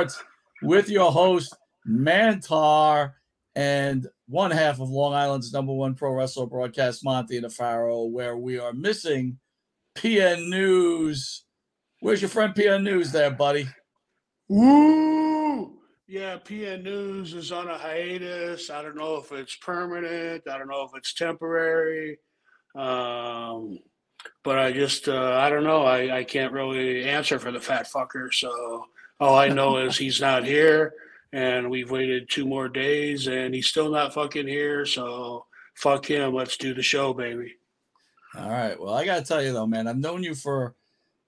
Sports with your host, Mantaur, and one half of Long Island's number one pro wrestler broadcast, Monty Pharaoh, where we are missing PN News. Where's your friend PN News there, buddy? Woo! Yeah, PN News is on a hiatus. I don't know if it's permanent. I don't know if it's temporary. Um, but I just, uh, I don't know. I, I can't really answer for the fat fucker. So all I know is he's not here, and we've waited two more days, and he's still not fucking here. So fuck him. Let's do the show, baby. All right. Well, I got to tell you, though, man, I've known you for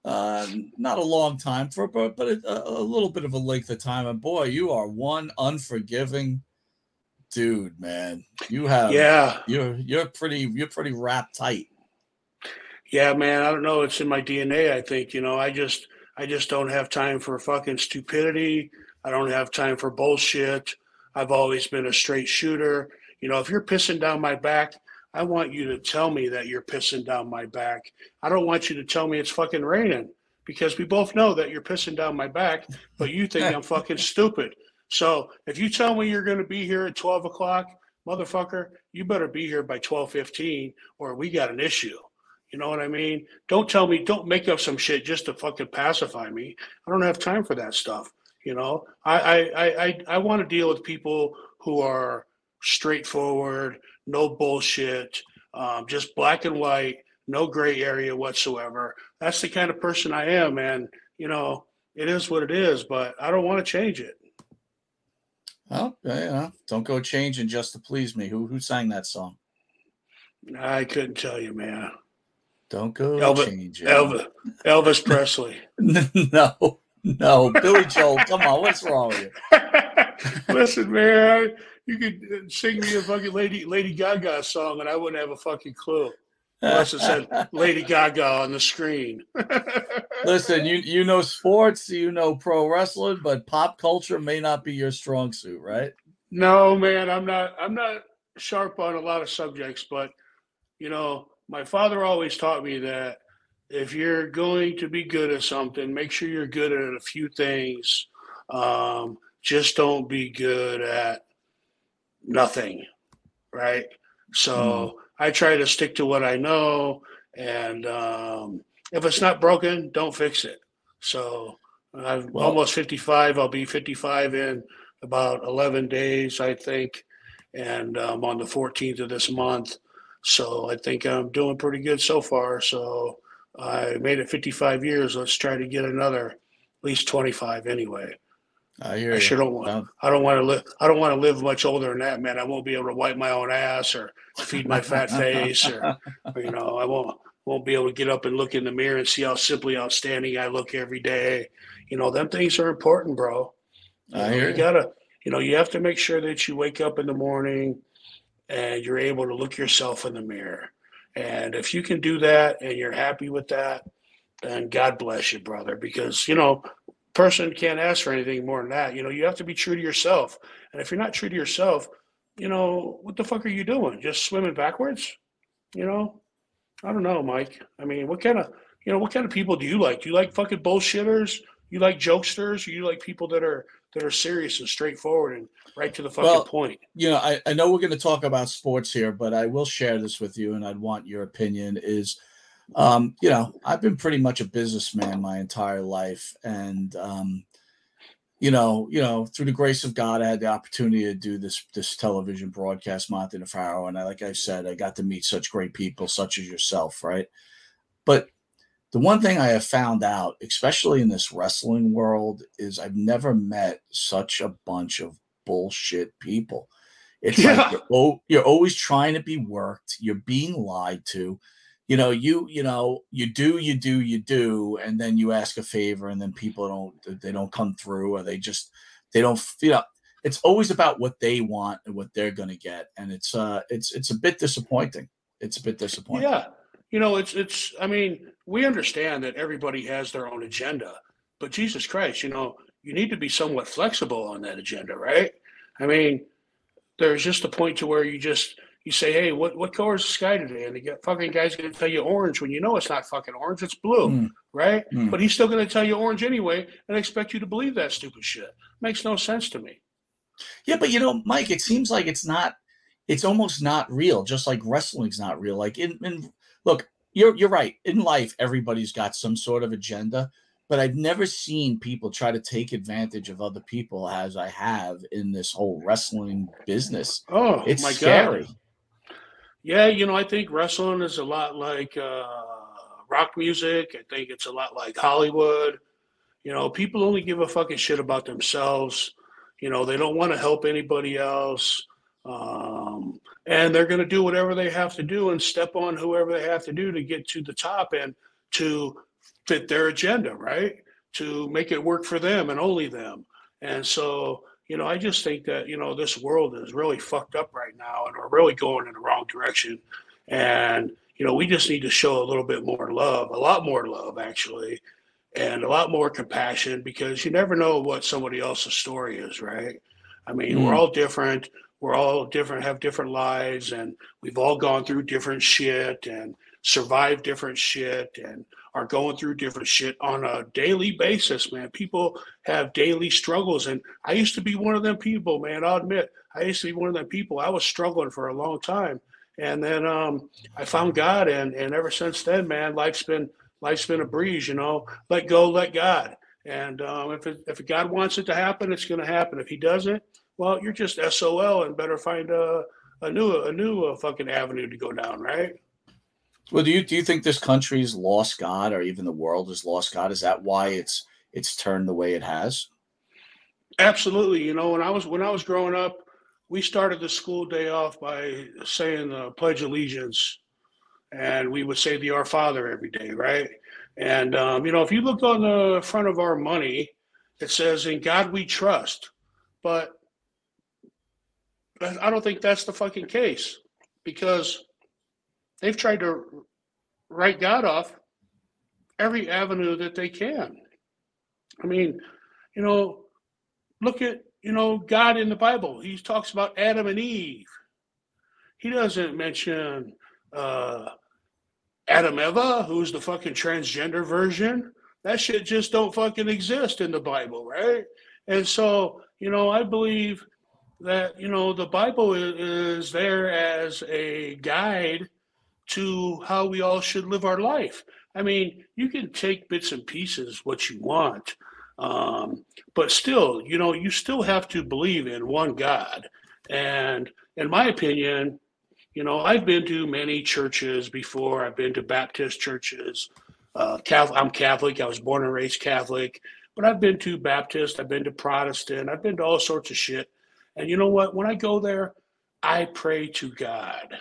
uh, not a long time, for but, but a, a little bit of a length of time. And boy, you are one unforgiving dude, man. You have, Yeah. you're you're pretty you're pretty wrapped tight. Yeah, man, I don't know. It's in my DNA. I think you know. I just, I just don't have time for fucking stupidity. I don't have time for bullshit. I've always been a straight shooter. You know, if you're pissing down my back, I want you to tell me that you're pissing down my back. I don't want you to tell me it's fucking raining because we both know that you're pissing down my back, but you think I'm fucking stupid. So if you tell me you're going to be here at 12 o'clock, motherfucker, you better be here by 12:15, or we got an issue. You know what I mean? Don't tell me, don't make up some shit just to fucking pacify me. I don't have time for that stuff. You know, I I I I, I want to deal with people who are straightforward, no bullshit, um, just black and white, no gray area whatsoever. That's the kind of person I am, and you know, it is what it is. But I don't want to change it. Well, yeah, you know, don't go changing just to please me. Who who sang that song? I couldn't tell you, man. Don't go Elvis, changing. Elvis, Elvis Presley. no, no, Billy Joel. Come on, what's wrong with you? Listen, man, you could uh, sing me a fucking Lady Lady Gaga song, and I wouldn't have a fucking clue unless it said Lady Gaga on the screen. Listen, you you know sports, you know pro wrestling, but pop culture may not be your strong suit, right? no, man, I'm not. I'm not sharp on a lot of subjects, but you know, my father always taught me that if you're going to be good at something, make sure you're good at a few things. Um, just don't be good at nothing, right? So I try to stick to what I know, and um, if it's not broken, don't fix it. So I'm Well- almost 55. I'll be 55 in about 11 days, I think, and um, on the 14th of this month. So I think I'm doing pretty good so far. So I made it 55 years. Let's try to get another at least 25 anyway. I hear I you. sure don't want. I don't want to live. I don't want to live much older than that, man. I won't be able to wipe my own ass or feed my fat face, or, or, you know, I won't won't be able to get up and look in the mirror and see how simply outstanding I look every day. You know, them things are important, bro. You, I know, you. gotta, you know, you have to make sure that you wake up in the morning and you're able to look yourself in the mirror. And if you can do that and you're happy with that, then God bless you, brother. Because you know, person can't ask for anything more than that. You know, you have to be true to yourself. And if you're not true to yourself, you know, what the fuck are you doing? Just swimming backwards? You know, I don't know, Mike. I mean, what kind of, you know, what kind of people do you like? Do you like fucking bullshitters? you like jokesters, you like people that are that are serious and straightforward and right to the fucking Well, point. you know, I, I know we're going to talk about sports here, but I will share this with you, and I'd want your opinion. Is, um, you know, I've been pretty much a businessman my entire life, and um, you know, you know, through the grace of God, I had the opportunity to do this this television broadcast, Monte de Faro, and I, like I said, I got to meet such great people, such as yourself, right? But the one thing I have found out, especially in this wrestling world, is I've never met such a bunch of bullshit people. It's Yeah. like you're, oh, you're always trying to be worked. You're being lied to. You know, you you know, you do, you do, you do, and then you ask a favor, and then people don't they don't come through, or they just they don't you know. It's always about what they want and what they're gonna get, and it's uh it's it's a bit disappointing. It's a bit disappointing. Yeah. You know, it's it's I mean, we understand that everybody has their own agenda, but Jesus Christ, you know, you need to be somewhat flexible on that agenda, right? I mean, there's just a point to where you just you say, Hey, what what color is the sky today? And the fucking guy's gonna tell you orange when you know it's not fucking orange, it's blue, Mm. right? Mm. But he's still gonna tell you orange anyway and expect you to believe that stupid shit. Makes no sense to me. Yeah, but you know, Mike, it seems like it's not. It's almost not real. Just like wrestling's not real. Like in, in look, you're you're right. In life, everybody's got some sort of agenda, but I've never seen people try to take advantage of other people as I have in this whole wrestling business. Oh It's my scary. god. Yeah, you know, I think wrestling is a lot like uh, rock music. I think it's a lot like Hollywood. You know, people only give a fucking shit about themselves. You know, they don't want to help anybody else. Um, and they're going to do whatever they have to do and step on whoever they have to do to get to the top and to fit their agenda, right? To make it work for them and only them. And so, you know, I just think that, you know, this world is really fucked up right now and we're really going in the wrong direction. And, you know, we just need to show a little bit more love, a lot more love, actually, and a lot more compassion because you never know what somebody else's story is, right? I mean, we're Mm. all different. We're all different, have different lives, and we've all gone through different shit and survived different shit and are going through different shit on a daily basis, man. People have daily struggles. And I used to be one of them people, man. I'll admit, I used to be one of them people. I was struggling for a long time. And then um, I found God, and, and ever since then, man, life's been life's been a breeze, you know. Let go, let God. And um, if it, if God wants it to happen, it's going to happen. If He doesn't, well, you're just SOL and better find a a new a new uh, fucking avenue to go down, right? Well, do you do you think this country's lost God, or even the world has lost God? Is that why it's it's turned the way it has? Absolutely. You know, when I was when I was growing up, we started the school day off by saying the Pledge of Allegiance, and we would say the Our Father every day, right? And um, you know, if you look on the front of our money, it says "In God We Trust," but I don't think that's the fucking case because they've tried to write God off every avenue that they can. I mean, you know, look at you know God in the Bible. He talks about Adam and Eve. He doesn't mention uh, Adam Eva, who's the fucking transgender version. That shit just don't fucking exist in the Bible, right? And so, you know, I believe that you know the Bible is, there as a guide to how we all should live our life. I mean, you can take bits and pieces what you want, um, but still, you know, you still have to believe in one God. And in my opinion, you know, I've been to many churches before. I've been to Baptist churches. Uh, Catholic, I'm Catholic. I was born and raised Catholic, but I've been to Baptist. I've been to Protestant. I've been to all sorts of shit. And you know what? When I go there, I pray to God.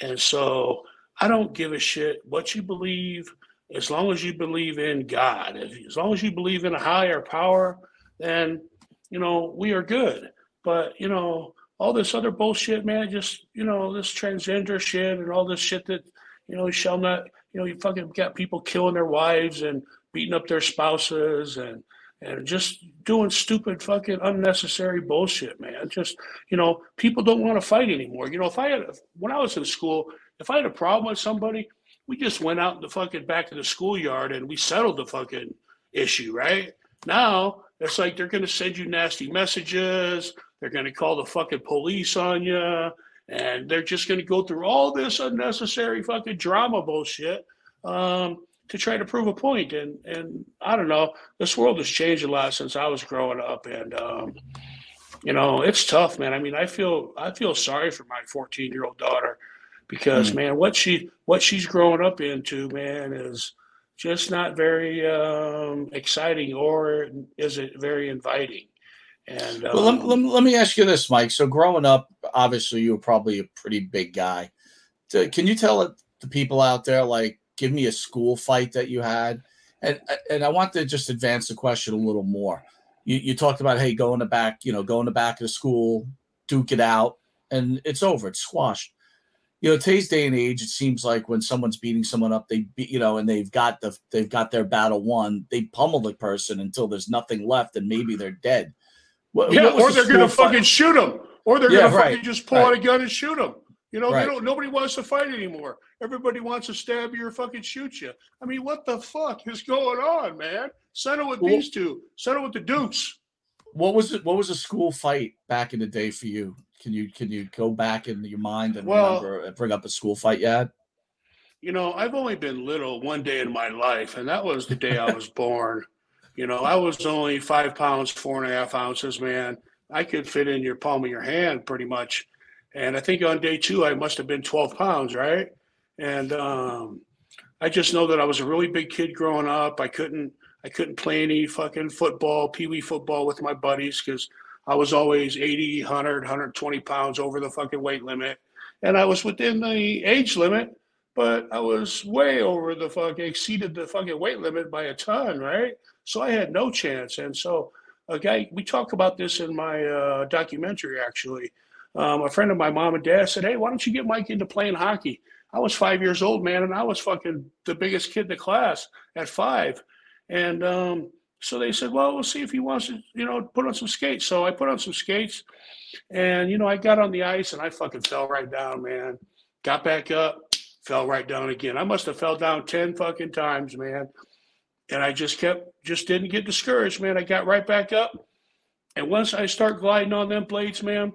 And so I don't give a shit what you believe, as long as you believe in God. As long as you believe in a higher power, then you know we are good. But you know all this other bullshit, man. Just you know this transgender shit and all this shit that you know shall not. You know you fucking got people killing their wives and beating up their spouses and and just doing stupid fucking unnecessary bullshit, man. Just you know people don't want to fight anymore. You know if I had when I was in school if I had a problem with somebody, we just went out in the fucking back of the schoolyard and we settled the fucking issue, right? Now it's like they're to send you nasty messages. They're to call the fucking police on you, and they're just to go through all this unnecessary fucking drama bullshit um, to try to prove a point. And and I don't know, this world has changed a lot since I was growing up, and um, you know it's tough, man. I mean, I feel I feel sorry for my 14 year old daughter because Mm. man, what she what she's growing up into, man, is just not very um, exciting or is it very inviting? And Well, let, um, let, let me ask you this, Mike. So, growing up, obviously, you were probably a pretty big guy. Can you tell the people out there, like, give me a school fight that you had? And and I want to just advance the question a little more. You, you talked about, hey, go in the back, you know, go in the back of the school, duke it out, and it's over. It's squashed. You know, today's day and age, it seems like when someone's beating someone up, they beat, you know, and they've got the they've got their battle won. They pummel the person until there's nothing left, and maybe they're dead. What- yeah, what or the they're gonna fight? fucking shoot them, or they're Yeah, gonna right, fucking just pull out a gun and shoot him. You know, Right. they don't. Nobody wants to fight anymore. Everybody wants to stab you or fucking shoot you. I mean, what the fuck is going on, man? Settle with Well- these two. Settle with the Dukes. What was it? What was a school fight back in the day for you? Can you can you go back in your mind and Well- remember and bring up a school fight you had? You know, I've only been little one day in my life, and that was the day I was born. You know, I was only five pounds, four and a half ounces, man. I could fit in your palm of your hand pretty much. And I think on day two, I must have been 12 pounds, right? And um, I just know that I was a really big kid growing up. I couldn't, I couldn't play any fucking football, pee wee football with my buddies because I was always 80, 100, 120 pounds over the fucking weight limit. And I was within the age limit, but I was way over the fucking, exceeded the fucking weight limit by a ton, right? So I had no chance. And so a guy, we talk about this in my uh, documentary actually. Um, a friend of my mom and dad said, Hey, why don't you get Mike into playing hockey? I was five years old, man, and I was fucking the biggest kid in the class at five. And um, so they said, Well, we'll see if he wants to, you know, put on some skates. So I put on some skates and, you know, I got on the ice and I fucking fell right down, man. Got back up, fell right down again. I must have fell down 10 fucking times, man. And I just kept, just didn't get discouraged, man. I got right back up. And once I start gliding on them blades, man,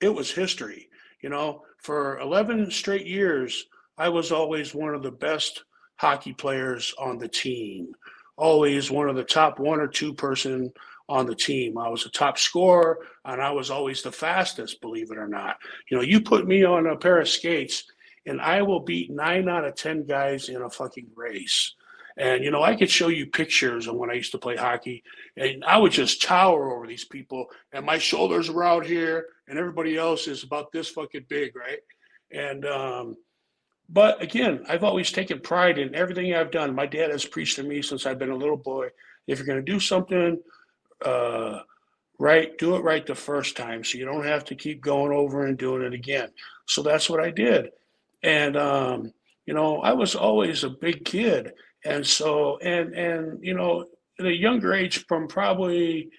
it was history. You know, for 11 straight years, I was always one of the best hockey players on the team. Always one of the top one or two person on the team. I was a top scorer and I was always the fastest, believe it or not. You know, you put me on a pair of skates and I will beat nine out of 10 guys in a fucking race. And, you know, I could show you pictures of when I used to play hockey and I would just tower over these people and my shoulders were out here and everybody else is about this fucking big, right? And, um, but again, I've always taken pride in everything I've done. My dad has preached to me since I've been a little boy. If you're to do something, uh, right, do it right the first time, so you don't have to keep going over and doing it again. So that's what I did, and um, you know, I was always a big kid, and so and and you know, at a younger age, from probably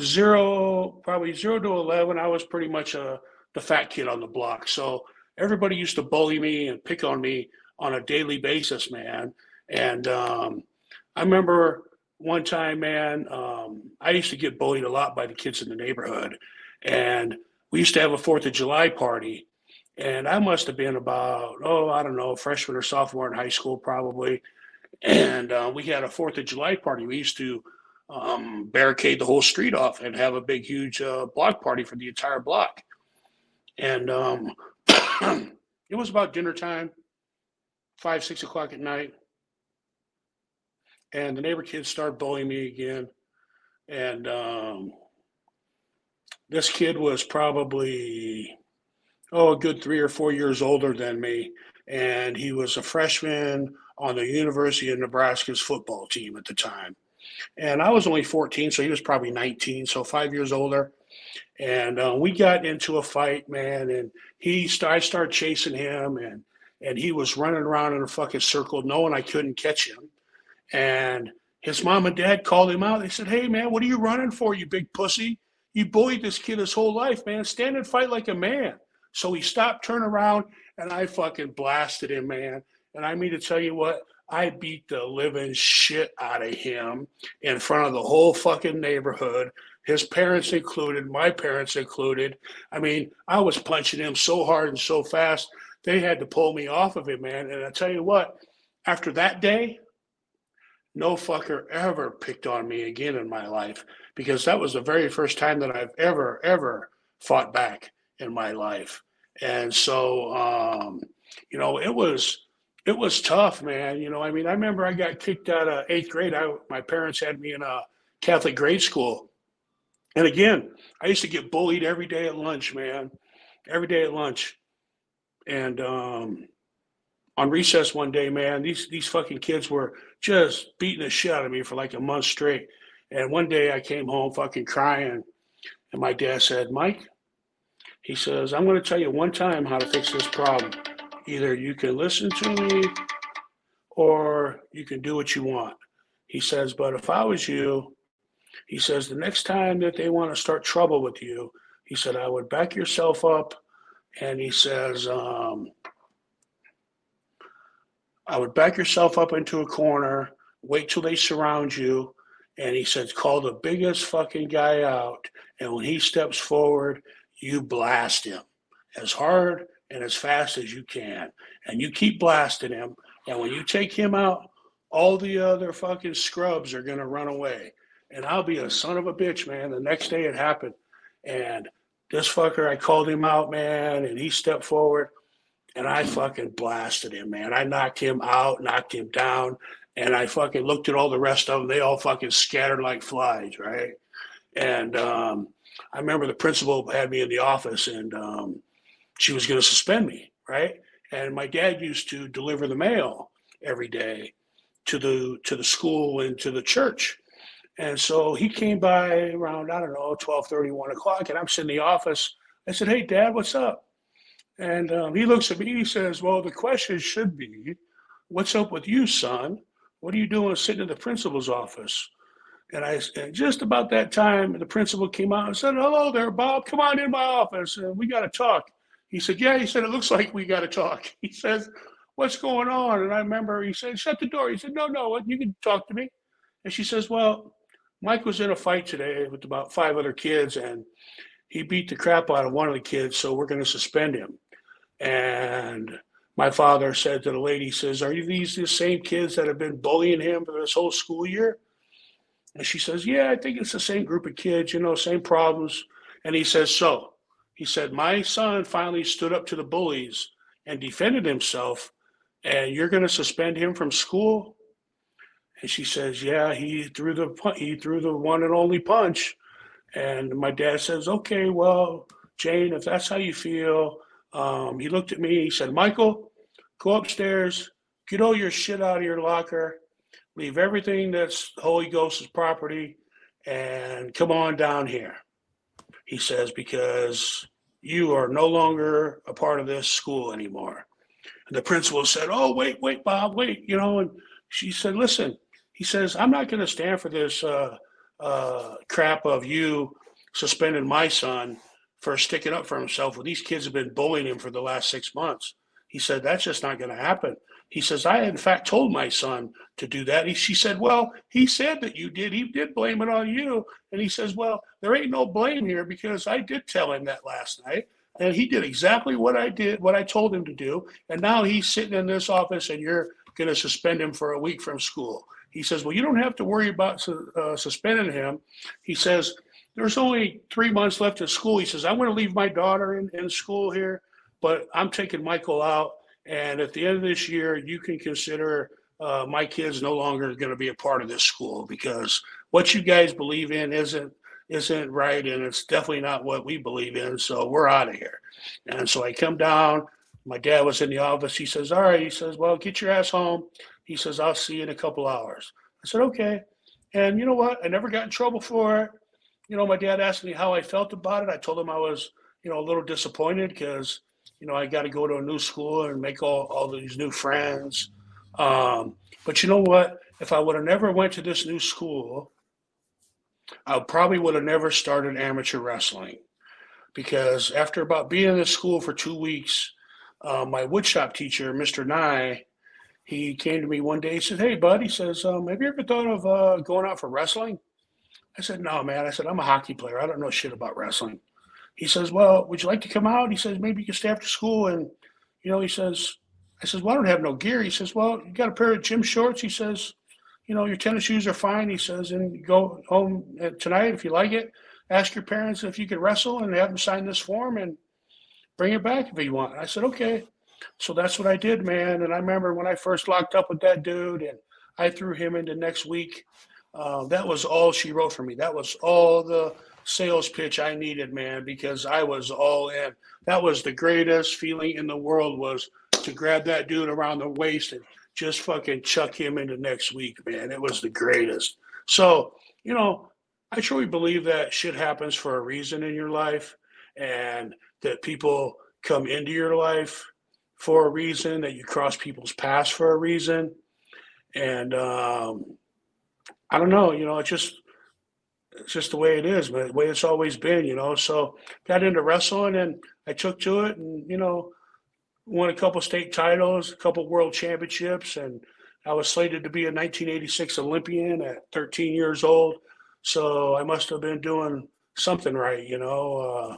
zero, probably zero to eleven, I was pretty much a the fat kid on the block. So everybody used to bully me and pick on me on a daily basis, man. And um, I remember one time, man, um, I used to get bullied a lot by the kids in the neighborhood. And we used to have a Fourth of July party. And I must have been about, oh, I don't know, freshman or sophomore in high school, probably. And uh, we had a Fourth of July party. We used to um, barricade the whole street off and have a big, huge uh, block party for the entire block. And um, it was about dinner time, five, six o'clock at night. And the neighbor kids started bullying me again. And um, this kid was probably, oh, a good three or four years older than me. And he was a freshman on the University of Nebraska's football team at the time. And I was only 14, so he was probably 19, so five years older. And uh, we got into a fight, man. And he, st- I started chasing him, and and he was running around in a fucking circle, knowing I couldn't catch him. And his mom and dad called him out. They said, "Hey, man, what are you running for, you big pussy? You bullied this kid his whole life, man. Stand and fight like a man." So he stopped, turned around, and I fucking blasted him, man. And I mean to tell you what, I beat the living shit out of him in front of the whole fucking neighborhood, his parents included, my parents included. I mean, I was punching him so hard and so fast, they had to pull me off of him, man. And I tell you what, after that day, no fucker ever picked on me again in my life because that was the very first time that I've ever, ever fought back in my life. And so, um, you know, it was it was tough, man. You know, I mean, I remember I got kicked out of eighth grade. I my parents had me in a Catholic grade school, and again, I used to get bullied every day at lunch, man, every day at lunch, and um, on recess one day, man, these these fucking kids were just beating the shit out of me for like a month straight. And one day I came home fucking crying, and my dad said, "Mike," he says, "I'm going to tell you one time how to fix this problem." Either you can listen to me or you can do what you want. He says, but if I was you, he says, the next time that they want to start trouble with you, he said, I would back yourself up. And he says, um, I would back yourself up into a corner, wait till they surround you. And he says, call the biggest fucking guy out. And when he steps forward, you blast him as hard and as fast as you can. And you keep blasting him. And when you take him out, all the other fucking scrubs are going to run away. And I'll be a son of a bitch, man. The next day it happened. And this fucker, I called him out, man, and he stepped forward and I fucking blasted him, man. I knocked him out, knocked him down, and I fucking looked at all the rest of them. They all fucking scattered like flies, right? And um, I remember the principal had me in the office and um, she was going to suspend me, right? And my dad used to deliver the mail every day to the to the school and to the church. And so he came by around, I don't know, 12 30, 1 o'clock, and I'm sitting in the office. I said, Hey, Dad, what's up? And um, he looks at me, and he says, Well, the question should be, What's up with you, son? What are you doing sitting in the principal's office? And I and just about that time, the principal came out and said, Hello there, Bob. Come on in my office. and we got to talk. He said, Yeah. He said, It looks like we got to talk. He says, What's going on? And I remember he said, Shut the door. He said, No, no, you can talk to me. And she says, Well, Mike was in a fight today with about five other kids and he beat the crap out of one of the kids. So we're going to suspend him. And my father said to the lady, says, Are these the same kids that have been bullying him for this whole school year? And she says, Yeah, I think it's the same group of kids, you know, same problems. And he says, So he said, My son finally stood up to the bullies and defended himself, and you're going to suspend him from school? And she says, Yeah, he threw the he threw the one and only punch. And my dad says, Okay, well, Jane, if that's how you feel, um, he looked at me. He said, Michael, go upstairs, get all your shit out of your locker, leave everything that's Holy Ghost's property, and come on down here. He says, because you are no longer a part of this school anymore. And the principal said, Oh, wait, wait, Bob, wait, you know, and she said, Listen, he says, I'm not going to stand for this uh, uh, crap of you suspending my son for sticking up for himself. Well, these kids have been bullying him for the last six months. He said, That's just not going to happen. He says, I in fact told my son to do that. He, she said, Well, he said that you did. He did blame it on you. And he says, Well, there ain't no blame here because I did tell him that last night. And he did exactly what I did, what I told him to do. And now he's sitting in this office and you're going to suspend him for a week from school. He says, Well, you don't have to worry about uh, suspending him. He says, There's only three months left of school. He says, I'm going to leave my daughter in, in school here, but I'm taking Michael out and at the end of this year, you can consider uh, my kids no longer going to be a part of this school because what you guys believe in isn't isn't right, and it's definitely not what we believe in. So we're out of here. And so I come down. My dad was in the office. He says, "All right." He says, "Well, get your ass home." He says, "I'll see you in a couple hours." I said, "Okay." And you know what? I never got in trouble for it. You know, my dad asked me how I felt about it. I told him I was, you know, a little disappointed because you know, I got to go to a new school and make all, all these new friends. Um, but you know what? If I would have never went to this new school, I probably would have never started amateur wrestling because after about being in the school for two weeks, uh, my woodshop teacher, Mr. Nye, he came to me one day. He said, "Hey, bud," he says, um, "Have you ever thought of uh, going out for wrestling?" I said, "No, man." I said, "I'm a hockey player. I don't know shit about wrestling." He says, "Well, would you like to come out?" He says, "Maybe you can stay after school." And you know, he says, "I says, well, I don't have no gear." He says, "Well, you got a pair of gym shorts." He says, "You know, your tennis shoes are fine." He says, "And go home uh, tonight if you like it. Ask your parents if you could wrestle and have them sign this form and bring it back if you want." I said, "Okay." So that's what I did, man. And I remember when I first locked up with that dude, and I threw him into next week. Uh, that was all she wrote for me. That was all the sales pitch I needed, man, because I was all in. That was the greatest feeling in the world was to grab that dude around the waist and just fucking chuck him into next week, man. It was the greatest. So, you know, I truly believe that shit happens for a reason in your life and that people come into your life for a reason, that you cross people's paths for a reason. And um, I don't know, you know, it's just it's just the way it is. The way it's always been, you know. So got into wrestling and I took to it and, you know, won a couple state titles, a couple world championships, and I was slated to be a 1986 Olympian at 13 years old. So I must have been doing something right, you know. Uh,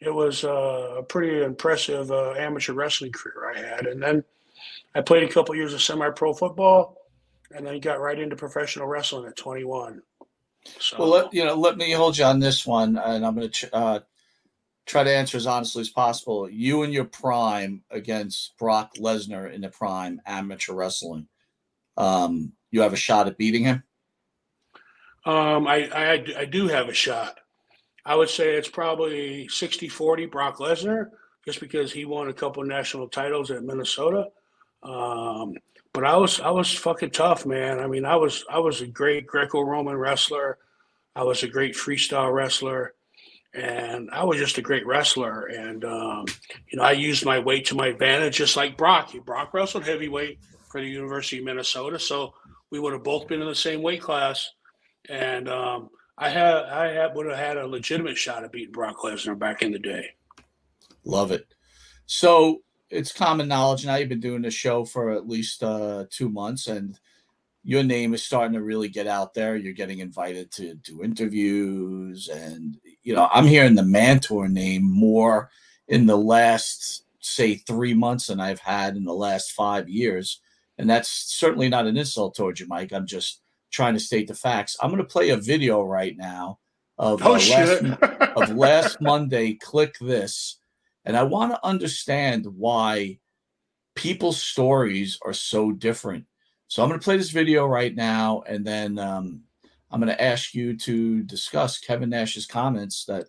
it was uh, a pretty impressive uh, amateur wrestling career I had. And then I played a couple years of semi pro football and then got right into professional wrestling at 21. So, Well, let you know, let me hold you on this one, and I'm going to uh, try to answer as honestly as possible. You in your prime against Brock Lesnar in the prime amateur wrestling, um, you have a shot at beating him. um, I, I, I do have a shot. I would say it's probably 60 40 Brock Lesnar, just because he won a couple national titles at Minnesota. Um, but I was I was fucking tough, man. I mean, I was I was a great Greco-Roman wrestler. I was a great freestyle wrestler, and I was just a great wrestler. And um, you know, I used my weight to my advantage, just like Brock. Brock wrestled heavyweight for the University of Minnesota, so we would have both been in the same weight class. And um, I had I had, would have had a legitimate shot at beating Brock Lesnar back in the day. Love it. So it's common knowledge now. You've been doing this show for at least uh, two months, and your name is starting to really get out there. You're getting invited to do interviews, and you know I'm hearing the Mantaur name more in the last say three months than I've had in the last five years, and that's certainly not an insult towards you, Mike. I'm just trying to state the facts. I'm going to play a video right now of Oh uh, last, of last Monday. Kliq This. And I want to understand why people's stories are so different. So I'm going to play this video right now, and then um, I'm going to ask you to discuss Kevin Nash's comments that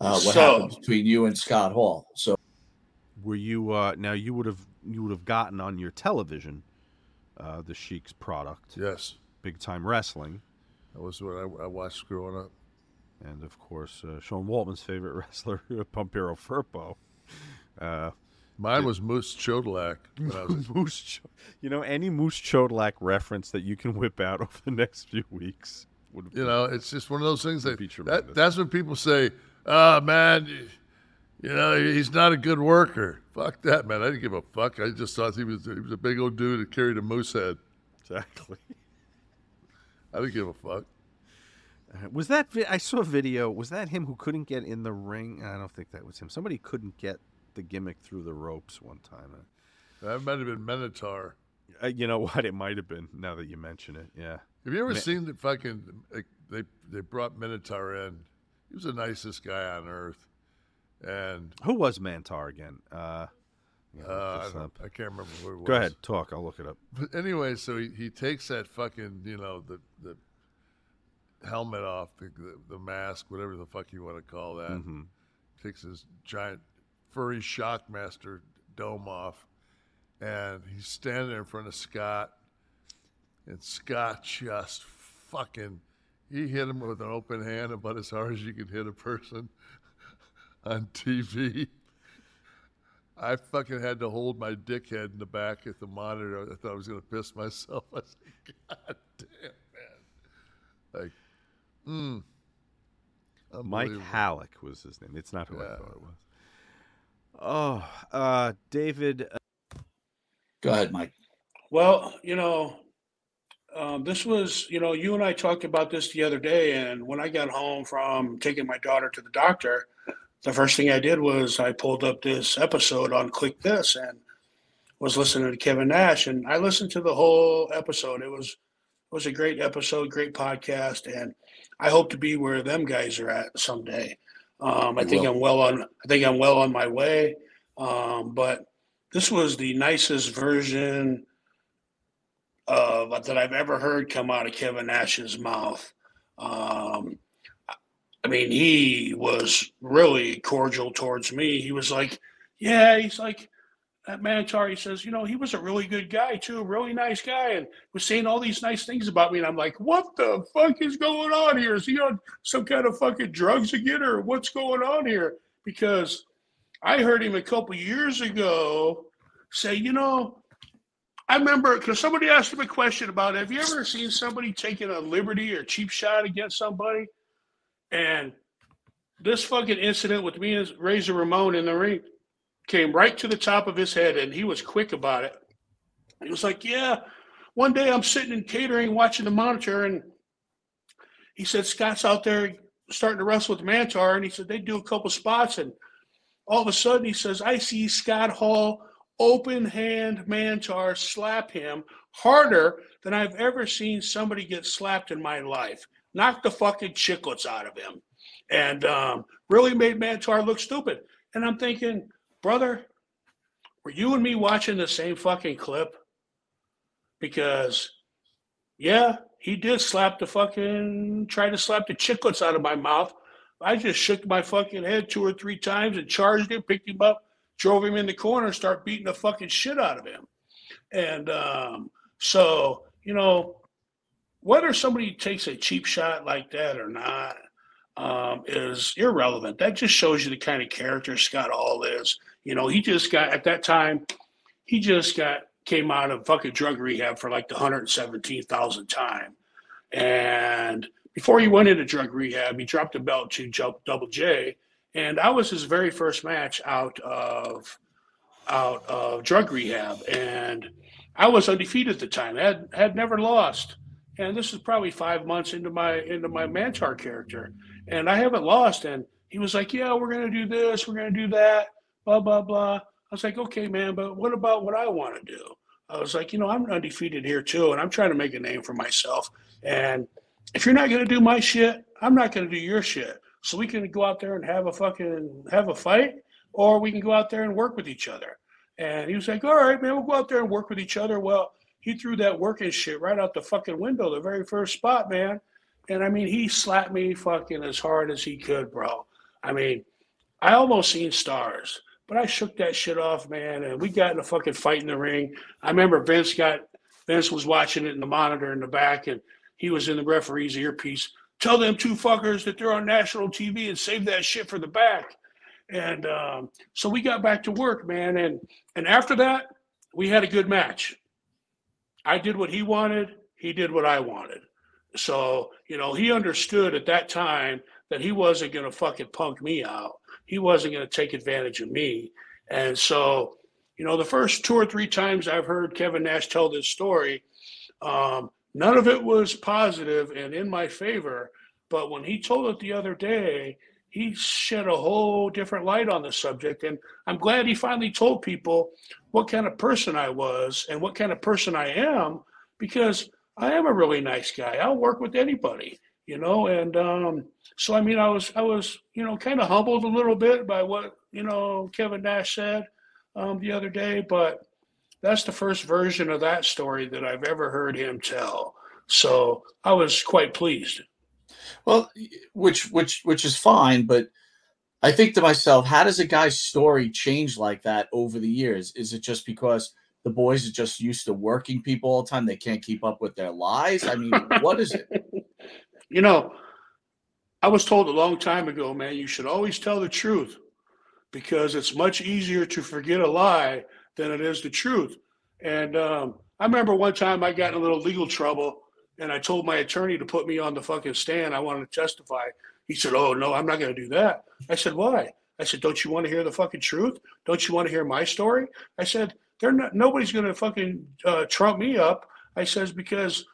uh, what So- happened between you and Scott Hall. So Were you uh, now you would have you would have gotten on your television uh, the Sheik's product, Yes, big time wrestling, that was what I, I watched growing up. and of course uh, Sean Waltman's favorite wrestler, Pampero Firpo. Uh, Mine was Moose Cholak. When I was, Moose, Ch- you know, any Moose Cholak reference that you can whip out over the next few weeks would you know, it's just one of those things that, that that's when people say, "Ah, man, you, you know, he's not a good worker." Fuck that, man. I didn't give a fuck. I just thought he was he was a big old dude that carried a moose head. exactly. I didn't give a fuck. Uh, Was that I saw a video? Was that him who couldn't get in the ring? I don't think that was him. Somebody couldn't get the gimmick through the ropes one time. That might have been Minotaur. Uh, you know what? It might have been. Now that you mention it, yeah. Have you ever seen the fucking? Like, they they brought Minotaur in. He was the nicest guy on earth, and Who was Mantaur again? Uh, yeah, uh, I, I can't remember who it was. Go ahead, talk. I'll look it up. But anyway, so he, he takes that fucking you know the the helmet off, the, the the mask, whatever the fuck you want to call that. Mhm. Takes his giant furry shockmaster dome off, and he's standing in front of Scott, and Scott just fucking he hit him with an open hand about as hard as you can hit a person on TV. I fucking had to hold my dickhead in the back at the monitor. I thought I was going to piss myself. I was like, God damn, man. Like, mm. Mike. Halac was his name. It's not who I thought it was. Oh, uh, David. uh, go ahead, Mike. Well, you know, um, this was, you know, you and I talked about this the other day, and when I got home from taking my daughter to the doctor, the first thing I did was I pulled up this episode on Kliq This and was listening to Kevin Nash, and I listened to the whole episode. It was it was a great episode, great podcast, and I hope to be where them guys are at someday. Um, I think will. I'm well on. I think I'm well on my way. Um, but this was the nicest version of that I've ever heard come out of Kevin Nash's mouth. Um, I mean, he was really cordial towards me. He was like, "Yeah," he's like, "That Mantaur." He says, "You know, he was a really good guy too, really nice guy, and was saying all these nice things about me." And I'm like, "What the fuck is going on here? Is he on some kind of fucking drugs again, or what's going on here?" Because I heard him a couple years ago say, "You know." I remember because somebody asked him a question about have you ever seen somebody taking a liberty or cheap shot against somebody? And this fucking incident with me and Razor Ramon in the ring came right to the top of his head, and he was quick about it. He was like, "Yeah, one day I'm sitting in catering watching the monitor, and he said Scott's out there starting to wrestle with Mantaur, and he said they do a couple spots, and all of a sudden he says I see Scott Hall open hand Mantaur slap him harder than I've ever seen somebody get slapped in my life. Knocked the fucking chicklets out of him and um, really made Mantaur look stupid. And I'm thinking, brother, were you and me watching the same fucking clip? Because, yeah, he did slap the fucking, try to slap the chicklets out of my mouth. I just shook my fucking head two or three times and charged him, picked him up, drove him in the corner, start beating the fucking shit out of him. And um, so, you know, whether somebody takes a cheap shot like that or not um, is irrelevant. That just shows you the kind of character Scott Hall is. You know, he just got at that time, he just got came out of fucking drug rehab for like the 117,000th time. And before he went into drug rehab, he dropped a belt to Ju- Double J, and that was his very first match out of out of drug rehab. And I was undefeated at the time. had had never lost. And this is probably five months into my into my Mantaur character, and I haven't lost. And he was like, "Yeah, we're gonna do this, we're gonna do that, blah blah blah." I was like, "Okay, man, but what about what I want to do?" I was like, "You know, I'm undefeated here too, and I'm trying to make a name for myself. And if you're not gonna do my shit, I'm not gonna do your shit. So we can go out there and have a fucking have a fight, or we can go out there and work with each other." And he was like, "All right, man, we'll go out there and work with each other." Well, he threw that working shit right out the fucking window, the very first spot, man. And I mean, he slapped me fucking as hard as he could, bro. I mean, I almost seen stars, but I shook that shit off, man. And we got in a fucking fight in the ring. I remember Vince got Vince was watching it in the monitor in the back, and he was in the referee's earpiece. Tell them two fuckers that they're on national TV and save that shit for the back. And um, so we got back to work, man. And and after that, we had a good match. I did what he wanted. He did what I wanted. So, you know, he understood at that time that he wasn't to fucking punk me out. He wasn't going to take advantage of me. And so, you know, the first two or three times I've heard Kevin Nash tell this story, um, none of it was positive and in my favor. But when he told it the other day, he shed a whole different light on the subject. And I'm glad he finally told people what kind of person I was and what kind of person I am, because I am a really nice guy. I'll work with anybody, you know. And um, so, I mean, I was, I was, you know, kind of humbled a little bit by what you know Kevin Nash said um, the other day, but that's the first version of that story that I've ever heard him tell. So I was quite pleased. Well, which which which is fine, but I think to myself, how does a guy's story change like that over the years? Is it just because the boys are just used to working people all the time? They can't keep up with their lies. I mean, what is it? You know, I was told a long time ago, man, you should always tell the truth because it's much easier to forget a lie than it is the truth. And um, I remember one time I got in a little legal trouble and I told my attorney to put me on the fucking stand. I wanted to testify. He said, Oh, no, I'm not going to do that. I said, Why? I said, Don't you want to hear the fucking truth? Don't you want to hear my story? I said, they're not. Nobody's gonna fucking uh, trump me up. I says because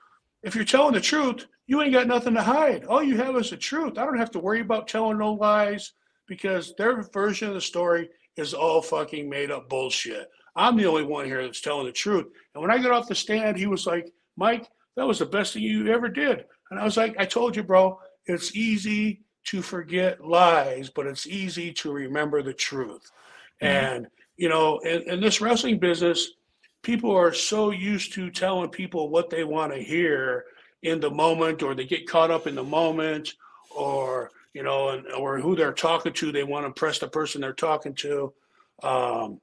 if you're telling the truth, you ain't got nothing to hide. All you have is the truth. I don't have to worry about telling no lies because their version of the story is all fucking made up bullshit. I'm the only one here that's telling the truth. And when I got off the stand, he was like, Mike, that was the best thing you ever did. And I was like, I told you, bro, it's easy to forget lies, but it's easy to remember the truth. Mm-hmm. And, you know, in, in this wrestling business, people are so used to telling people what they want to hear in the moment, or they get caught up in the moment, or, you know, and, or who they're talking to, they want to impress the person they're talking to. Um,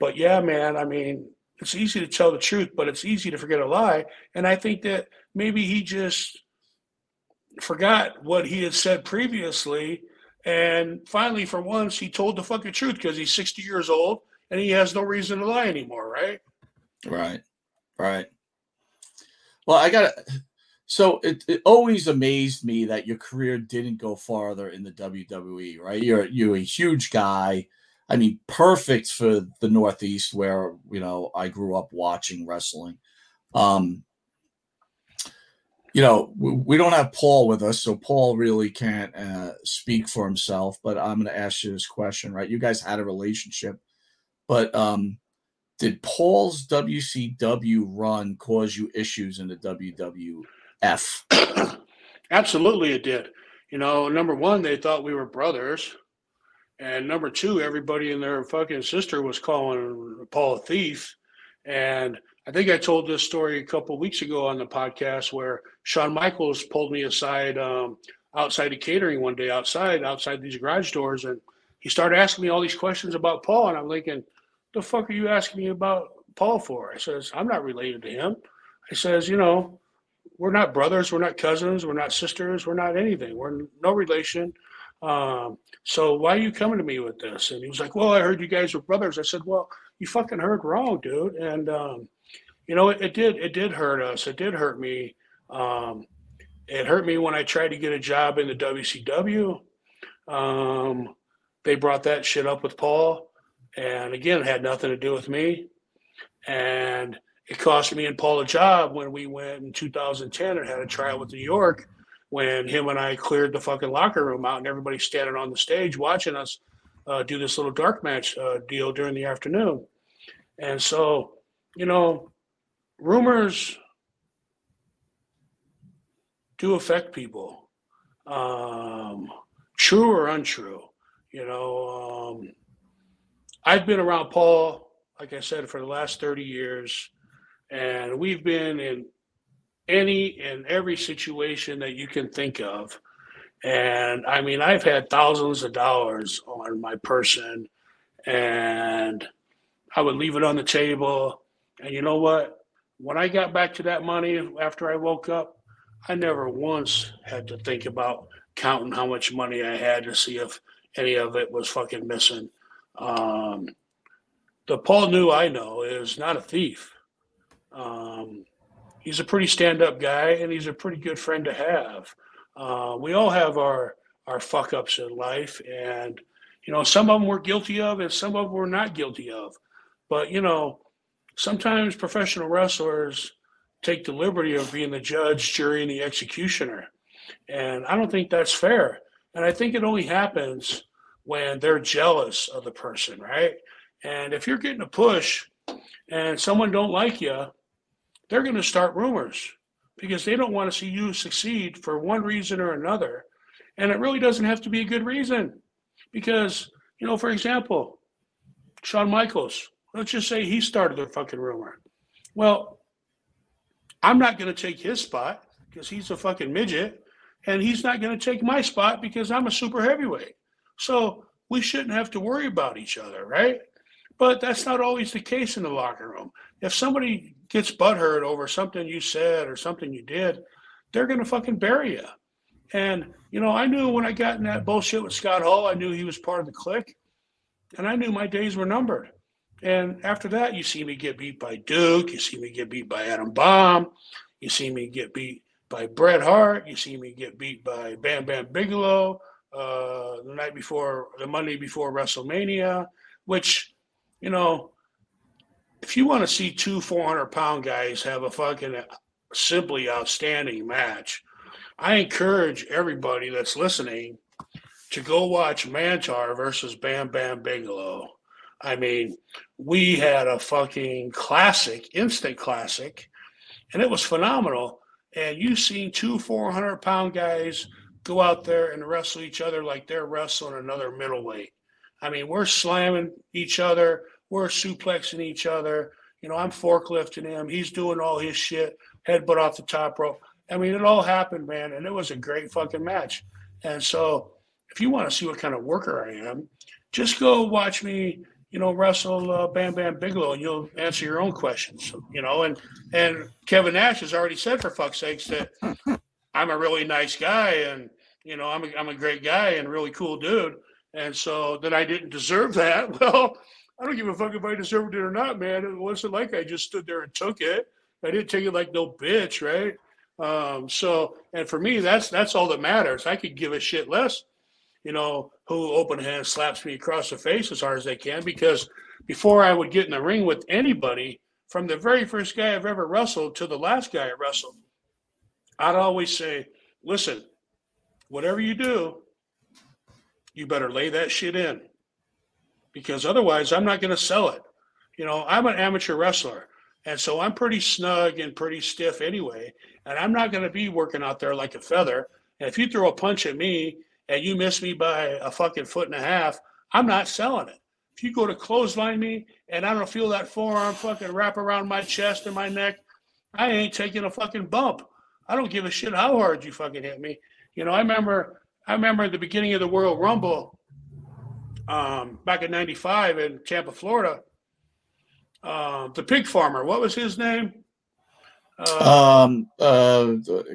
but yeah, man, I mean, it's easy to tell the truth, but it's easy to forget a lie. And I think that maybe he just forgot what he had said previously. And finally, for once, he told the fucking truth because he's 60 years old and he has no reason to lie anymore, right? Right. Right. Well, I got to. So it, it always amazed me that your career didn't go farther in the WWE, right? You're you're a huge guy. I mean, perfect for the Northeast where you know I grew up watching wrestling. Um, you know, we, we don't have Paul with us, so Paul really can't uh, speak for himself. But I'm going to ask you this question, right? You guys had a relationship, but um, did Paul's WCW run cause you issues in the WWF? Absolutely, it did. You know, number one, they thought we were brothers. And number two, everybody and their fucking sister was calling Paul a thief. And I think I told this story a couple weeks ago on the podcast where Shawn Michaels pulled me aside um, outside of catering one day, outside, outside these garage doors, and he started asking me all these questions about Paul. And I'm thinking, the fuck are you asking me about Paul for? I says, I'm not related to him. I says, you know, we're not brothers, we're not cousins, we're not sisters, we're not anything. We're no relation. Um, so why are you coming to me with this? And he was like, well, I heard you guys were brothers. I said, well, you fucking heard wrong, dude. And, um, you know, it, it, did, it did hurt us. It did hurt me. Um, it hurt me when I tried to get a job in the WCW. Um, they brought that shit up with Paul. And again, it had nothing to do with me. And it cost me and Paul a job when we went in 2010 and had a trial with New York when him and I cleared the fucking locker room out and everybody standing on the stage watching us uh, do this little dark match uh, deal during the afternoon. And so, you know, rumors do affect people, um, true or untrue. You know, um, I've been around Paul, like I said, for the last 30 years, and we've been in any and every situation that you can think of. And I mean, I've had thousands of dollars on my person, and I would leave it on the table. And you know what? When I got back to that money after I woke up, I never once had to think about counting how much money I had to see if any of it was fucking missing. Um, the Paul knew I know is not a thief. Um, he's a pretty stand-up guy, and he's a pretty good friend to have. Uh, we all have our our fuck ups in life, and you know some of them we're guilty of, and some of them we're not guilty of. But you know, sometimes professional wrestlers take the liberty of being the judge, jury, and the executioner, and I don't think that's fair. And I think it only happens when they're jealous of the person, right? And if you're getting a push and someone don't like you, they're going to start rumors because they don't want to see you succeed for one reason or another. And it really doesn't have to be a good reason. Because, you know, for example, Shawn Michaels, let's just say he started the fucking rumor. Well, I'm not going to take his spot because he's a fucking midget. And he's not going to take my spot because I'm a super heavyweight. So we shouldn't have to worry about each other, right? But that's not always the case in the locker room. If somebody gets butthurt over something you said or something you did, they're going to fucking bury you. And, you know, I knew when I got in that bullshit with Scott Hall, I knew he was part of the clique. And I knew my days were numbered. And after that, you see me get beat by Duke. You see me get beat by Adam Bomb. You see me get beat by Bret Hart. You see me get beat by Bam Bam Bigelow uh, the night before, the Monday before WrestleMania, which, you know, if you want to see two 400 pound guys have a fucking uh, simply outstanding match, I encourage everybody that's listening to go watch Mantaur versus Bam Bam Bigelow. I mean, we had a fucking classic, instant classic, and it was phenomenal. And you've seen two 400 pound guys go out there and wrestle each other like they're wrestling another middleweight. I mean, we're slamming each other, we're suplexing each other. You know, I'm forklifting him. He's doing all his shit, headbutt off the top rope. I mean, it all happened, man, and it was a great fucking match. And so, if you want to see what kind of worker I am, just go watch me, you know, wrestle uh, Bam Bam Bigelow, and you'll answer your own questions. You know, and and Kevin Nash has already said, for fuck's sakes, that I'm a really nice guy, and you know, I'm a, I'm a great guy and really cool dude. And so that I didn't deserve that. Well, I don't give a fuck if I deserved it or not, man. It wasn't like I just stood there and took it. I didn't take it like no bitch, right? Um, so, and for me, that's that's all that matters. I could give a shit less, you know, who open hand slaps me across the face as hard as they can, because before I would get in the ring with anybody, from the very first guy I've ever wrestled to the last guy I wrestled, I'd always say, listen, whatever you do, you better lay that shit in because otherwise I'm not going to sell it. You know, I'm an amateur wrestler. And so I'm pretty snug and pretty stiff anyway. And I'm not going to be working out there like a feather. And if you throw a punch at me and you miss me by a fucking foot and a half, I'm not selling it. If you go to clothesline me and I don't feel that forearm fucking wrap around my chest and my neck, I ain't taking a fucking bump. I don't give a shit how hard you fucking hit me. You know, I remember I remember at the beginning of the Royal Rumble um, back in '95 in Tampa, Florida. Uh, the pig farmer, what was his name? Uh, um, uh,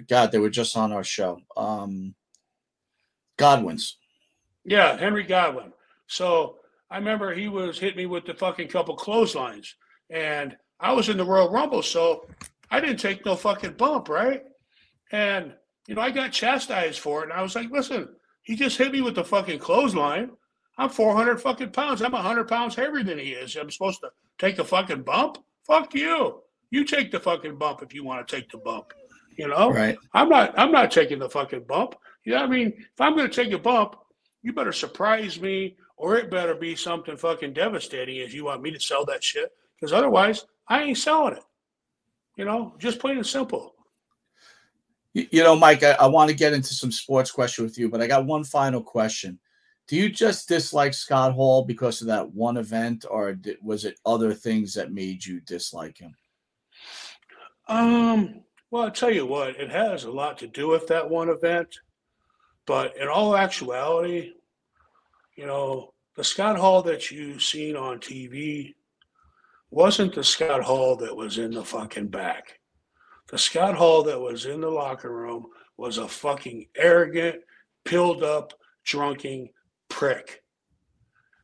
God, they were just on our show. Um, Godwinn's. Yeah, Henry Godwinn. So I remember he was hitting me with the fucking couple clotheslines, and I was in the Royal Rumble, so I didn't take no fucking bump, right? And you know, I got chastised for it. And I was like, listen, he just hit me with the fucking clothesline. I'm 400 fucking pounds. I'm 100 pounds heavier than he is. I'm supposed to take the fucking bump? Fuck you. You take the fucking bump if you want to take the bump. You know? Right. I'm not I'm not taking the fucking bump. You know what I mean? If I'm gonna take a bump, you better surprise me or it better be something fucking devastating if you want me to sell that shit. Because otherwise, I ain't selling it. You know, just plain and simple. You know, Mike, I, I want to get into some sports question with you, but I got one final question. Do you just dislike Scott Hall because of that one event, or was it other things that made you dislike him? Um, well, I'll tell you what, it has a lot to do with that one event. But in all actuality, you know, the Scott Hall that you've seen on TV wasn't the Scott Hall that was in the fucking back. The Scott Hall that was in the locker room was a fucking arrogant, pilled up, drunken prick.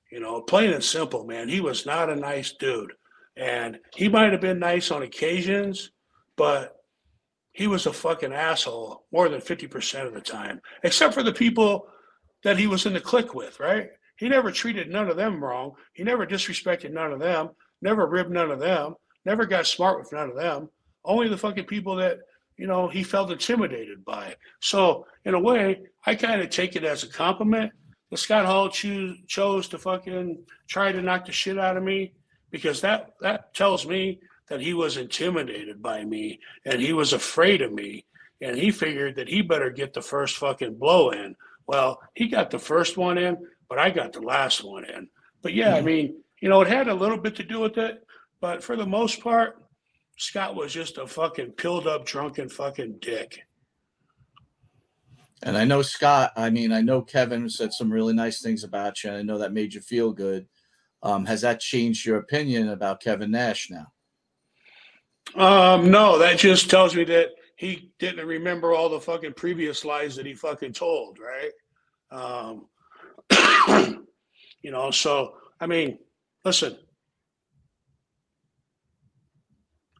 You know, plain and simple, man. He was not a nice dude. And he might have been nice on occasions, but he was a fucking asshole more than 50% of the time, except for the people that he was in the clique with, right? He never treated none of them wrong. He never disrespected none of them, never ribbed none of them, never got smart with none of them only the fucking people that you know he felt intimidated by. So in a way, I kind of take it as a compliment. The Scott Hall choose, chose to fucking try to knock the shit out of me because that that tells me that he was intimidated by me and he was afraid of me and he figured that he better get the first fucking blow in. Well, he got the first one in, but I got the last one in. But yeah, I mm-hmm. mean, you know, it had a little bit to do with it, but for the most part, Scott was just a fucking pilled up, drunken fucking dick. And I know Scott, I mean, I know Kevin said some really nice things about you, and I know that made you feel good. Um, has that changed your opinion about Kevin Nash now? Um, no, that just tells me that he didn't remember all the fucking previous lies that he fucking told, right? Um, you know, so I mean, listen,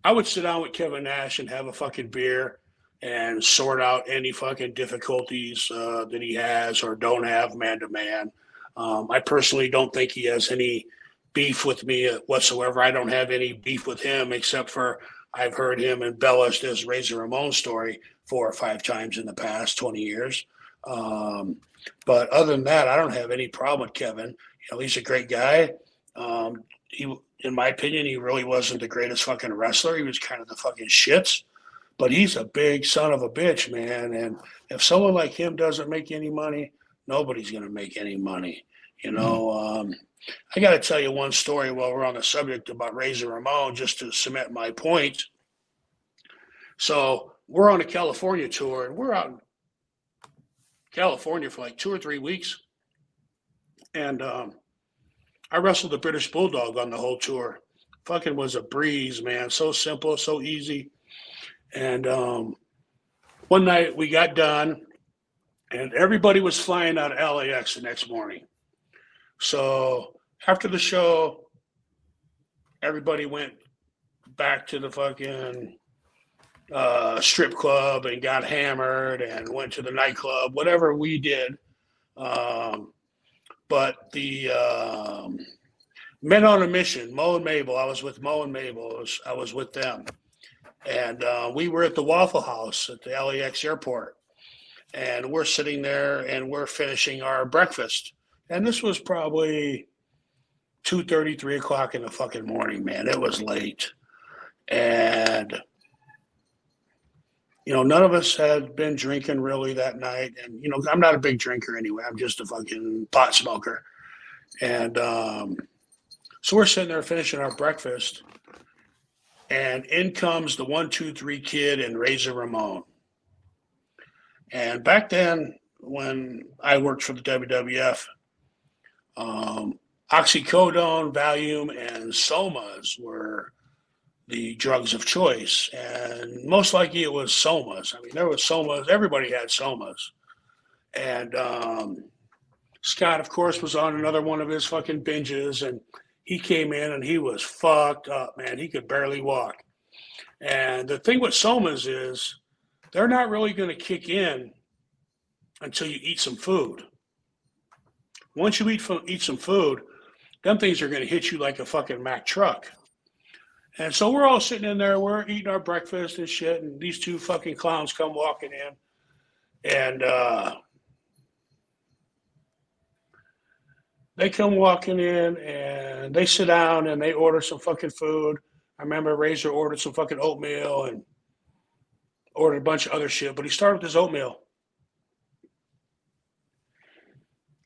I would sit down with Kevin Nash and have a fucking beer and sort out any fucking difficulties uh, that he has or don't have man to man. I personally don't think he has any beef with me whatsoever. I don't have any beef with him except for I've heard him embellish this Razor Ramon story four or five times in the past 20 years. Um, but other than that, I don't have any problem with Kevin. You know, he's a great guy. Um, he, in my opinion, he really wasn't the greatest fucking wrestler. He was kind of the fucking shits. But he's a big son of a bitch, man. And if someone like him doesn't make any money, nobody's going to make any money. You know, um, I got to tell you one story while we're on the subject about Razor Ramon, just to cement my point. So we're on a California tour, and we're out in California for like two or three weeks, and um, I wrestled the British Bulldog on the whole tour. Fucking was a breeze, man. So simple, so easy. And um, one night we got done, and everybody was flying out of LAX the next morning. So after the show, everybody went back to the fucking uh, strip club and got hammered and went to the nightclub, whatever we did. Um, but the um, men on a mission, Mo and Mabel, I was with Mo and Mabel, I was, I was with them. And uh, we were at the Waffle House at the LAX airport. And we're sitting there and we're finishing our breakfast. And this was probably two thirty, three o'clock in the fucking morning, man. It was late. And you know, none of us had been drinking really that night. And, you know, I'm not a big drinker anyway. I'm just a fucking pot smoker. And um, so we're sitting there finishing our breakfast. And in comes the one, two, three kid and Razor Ramon. And back then, when I worked for the WWF, um, oxycodone, Valium, and somas were the drugs of choice. And most likely it was somas. I mean, there was somas. Everybody had somas. And um, Scott, of course, was on another one of his fucking binges. And he came in and he was fucked up, man. He could barely walk. And the thing with somas is they're not really going to kick in until you eat some food. Once you eat, eat some food, them things are going to hit you like a fucking Mack truck. And so we're all sitting in there, we're eating our breakfast and shit, and these two fucking clowns come walking in. And uh, they come walking in and they sit down and they order some fucking food. I remember Razor ordered some fucking oatmeal and ordered a bunch of other shit, but he started with his oatmeal.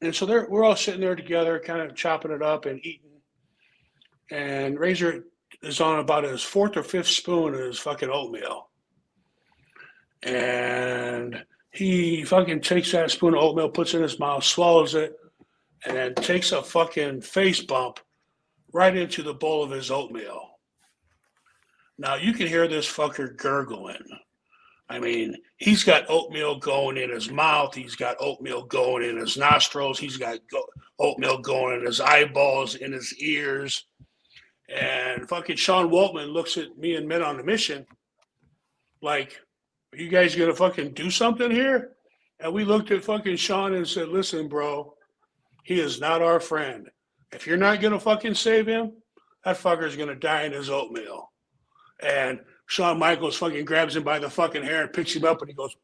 And so we're all sitting there together, kind of chopping it up and eating. And Razor is on about his fourth or fifth spoon of his fucking oatmeal. And he fucking takes that spoon of oatmeal, puts it in his mouth, swallows it, and then takes a fucking face bump right into the bowl of his oatmeal. Now you can hear this fucker gurgling. I mean, he's got oatmeal going in his mouth. He's got oatmeal going in his nostrils. He's got go- oatmeal going in his eyeballs, in his ears. And fucking Sean Waltman looks at me and Men on the Mission like, are you guys gonna fucking do something here? And we looked at fucking Sean and said, listen, bro, he is not our friend. If you're not gonna fucking save him, that fucker's gonna die in his oatmeal. And Shawn Michaels fucking grabs him by the fucking hair and picks him up and he goes,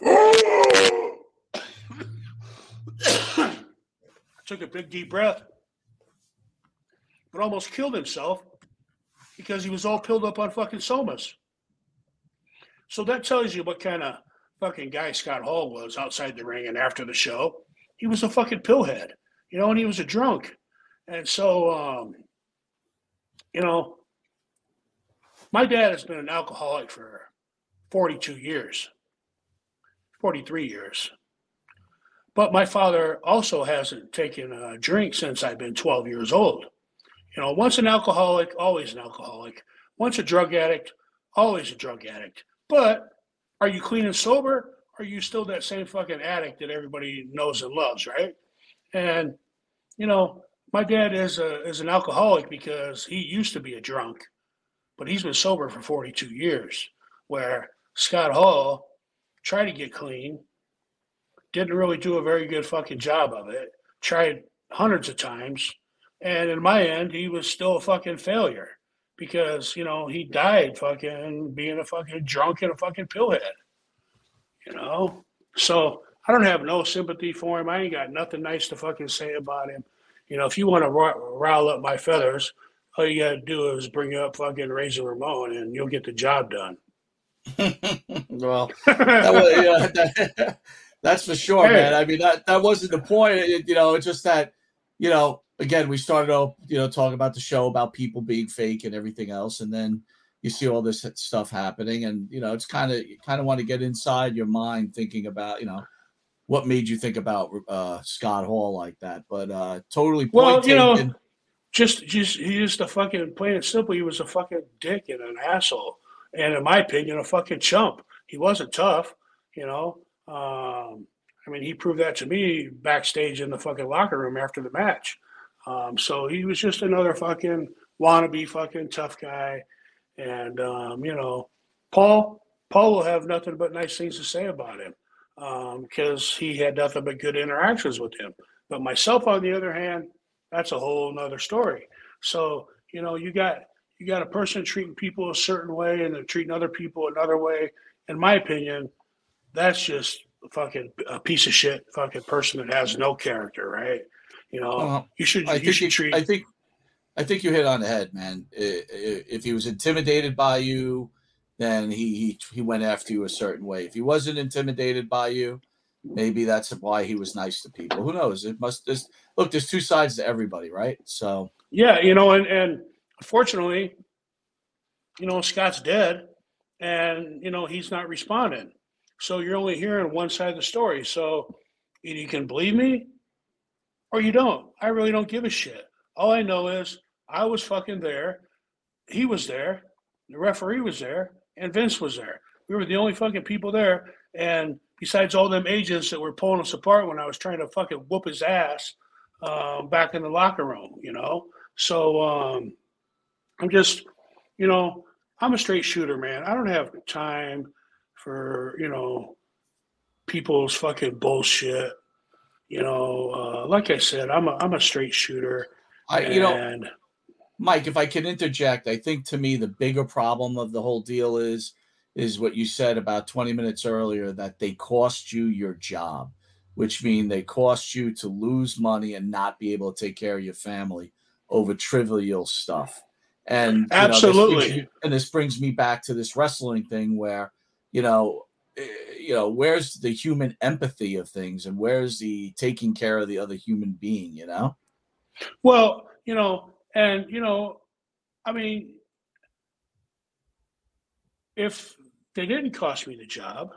took a big deep breath but almost killed himself because he was all pilled up on fucking somas. So that tells you what kind of fucking guy Scott Hall was outside the ring and after the show. He was a fucking pillhead, you know, and he was a drunk. And so, um, you know, my dad has been an alcoholic for 42 years, 43 years. But my father also hasn't taken a drink since I've been 12 years old. You know, once an alcoholic, always an alcoholic. Once a drug addict, always a drug addict. But are you clean and sober? Are you still that same fucking addict that everybody knows and loves, right? And you know, my dad is a is an alcoholic because he used to be a drunk, but he's been sober for 42 years. Where Scott Hall tried to get clean, didn't really do a very good fucking job of it. Tried hundreds of times, And in my end, he was still a fucking failure because, you know, he died fucking being a fucking drunk and a fucking pillhead. You know? So I don't have no sympathy for him. I ain't got nothing nice to fucking say about him. You know, if you want to rile up my feathers, all you got to do is bring up fucking Razor Ramon and you'll get the job done. well, that was, yeah, that, that's for sure, hey. man. I mean, that, that wasn't the point. It, you know, it's just that, you know, again, we started off, you know, talking about the show about people being fake and everything else. And then you see all this stuff happening. And, you know, it's kind of, you kind of want to get inside your mind thinking about, you know, what made you think about uh, Scott Hall like that. But uh, totally well, you know, just, just, he used to fucking, plain and simple, he was a fucking dick and an asshole and in my opinion, a fucking chump. He wasn't tough, you know. Um, I mean, he proved that to me backstage in the fucking locker room after the match. Um, so he was just another fucking wannabe fucking tough guy. And um, you know, Paul Paul will have nothing but nice things to say about him because um, he had nothing but good interactions with him. But myself, on the other hand, that's a whole nother story. So you know, you got you got a person treating people a certain way and they're treating other people another way. In my opinion, that's just fucking a piece of shit fucking person that has no character, right? You know, uh, you should. I you think should you, treat. I think. I think you hit on the head, man. If he was intimidated by you, then he he he went after you a certain way. If he wasn't intimidated by you, maybe that's why he was nice to people. Who knows? It must just look. There's two sides to everybody, right? So yeah, you know, and and Unfortunately, you know, Scott's dead and, you know, he's not responding. So you're only hearing one side of the story. So either you can believe me or you don't. I really don't give a shit. All I know is I was fucking there. He was there. The referee was there. And Vince was there. We were the only fucking people there. And besides all them agents that were pulling us apart when I was trying to fucking whoop his ass um, back in the locker room, you know? So, um, I'm just, you know, I'm a straight shooter, man. I don't have time for, you know, people's fucking bullshit. You know, uh, like I said, I'm a I'm a straight shooter. I you know Mike, if I can interject, I think to me the bigger problem of the whole deal is is what you said about 20 minutes earlier that they cost you your job, which mean they cost you to lose money and not be able to take care of your family over trivial stuff. And absolutely, know, this and this brings me back to this wrestling thing where, you know, Eh, you know, where's the human empathy of things, and where's the taking care of the other human being? You know. Well, you know, and you know, I mean, if they didn't cost me the job,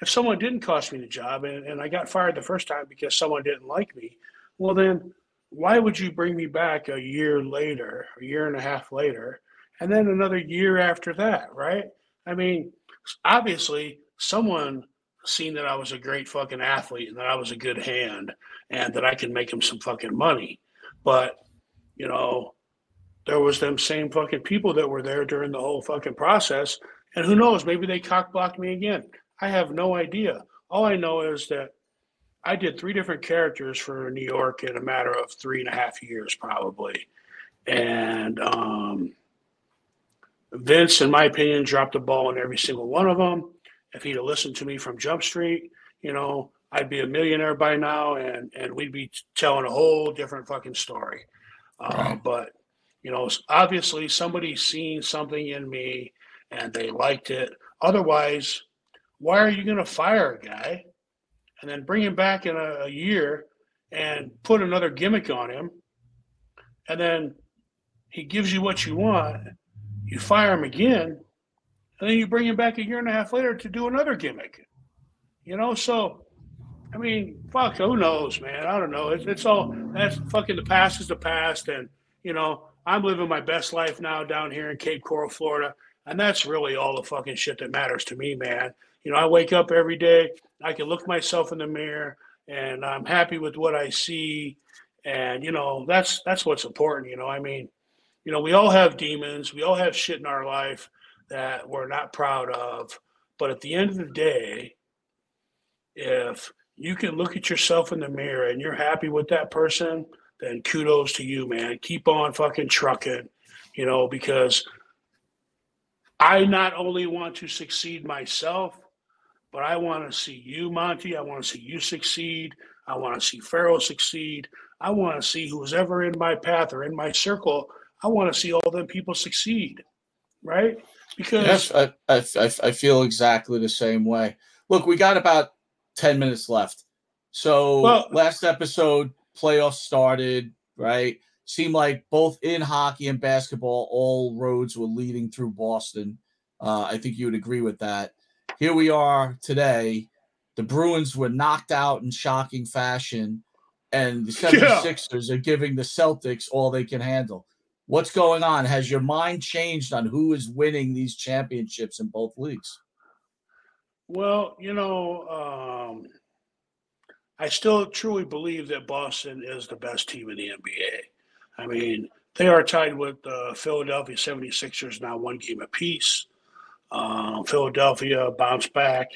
if someone didn't cost me the job and, and I got fired the first time because someone didn't like me, well then why would you bring me back a year later, a year and a half later, and then another year after that, right? I mean, obviously, someone seen that I was a great fucking athlete and that I was a good hand and that I could make him some fucking money. But, you know, there was them same fucking people that were there during the whole fucking process. And who knows, maybe they cock blocked me again. I have no idea. All I know is that I did three different characters for New York in a matter of three and a half years, probably. And um, Vince, in my opinion, dropped the ball on every single one of them. If he'd have listened to me from Jump Street, you know, I'd be a millionaire by now, and and we'd be telling a whole different fucking story. Uh, right. But you know, obviously somebody seen something in me, and they liked it. Otherwise, why are you going to fire a guy and then bring him back in a, a year and put another gimmick on him, and then he gives you what you want, you fire him again, and then you bring him back a year and a half later to do another gimmick. You know, so I mean, fuck, who knows, man? I don't know. It's, it's all that's fucking the past is the past, and you know, I'm living my best life now down here in Cape Coral, Florida, and that's really all the fucking shit that matters to me, man. You know, I wake up every day, I can look myself in the mirror and I'm happy with what I see. And, you know, that's that's what's important, you know. I mean, you know, we all have demons, we all have shit in our life that we're not proud of. But at the end of the day, if you can look at yourself in the mirror and you're happy with that person, then kudos to you, man. Keep on fucking trucking, you know, because I not only want to succeed myself, but I want to see you, Monty. I want to see you succeed. I want to see Pharaoh succeed. I want to see who's ever in my path or in my circle. I want to see all them people succeed, right? Because Yes, I, I, I, feel exactly the same way. Look, we got about 10 minutes left. So Well- last episode, playoffs started, right? Seemed like both in hockey and basketball, all roads were leading through Boston. Uh, I think you would agree with that. Here we are today. The Bruins were knocked out in shocking fashion, and the Yeah. 76ers are giving the Celtics all they can handle. What's going on? Has your mind changed on who is winning these championships in both leagues? Well, you know, um, I still truly believe that Boston is the best team in the NBA. I mean, they are tied with the Philadelphia 76ers now one game apiece. Um, Philadelphia bounced back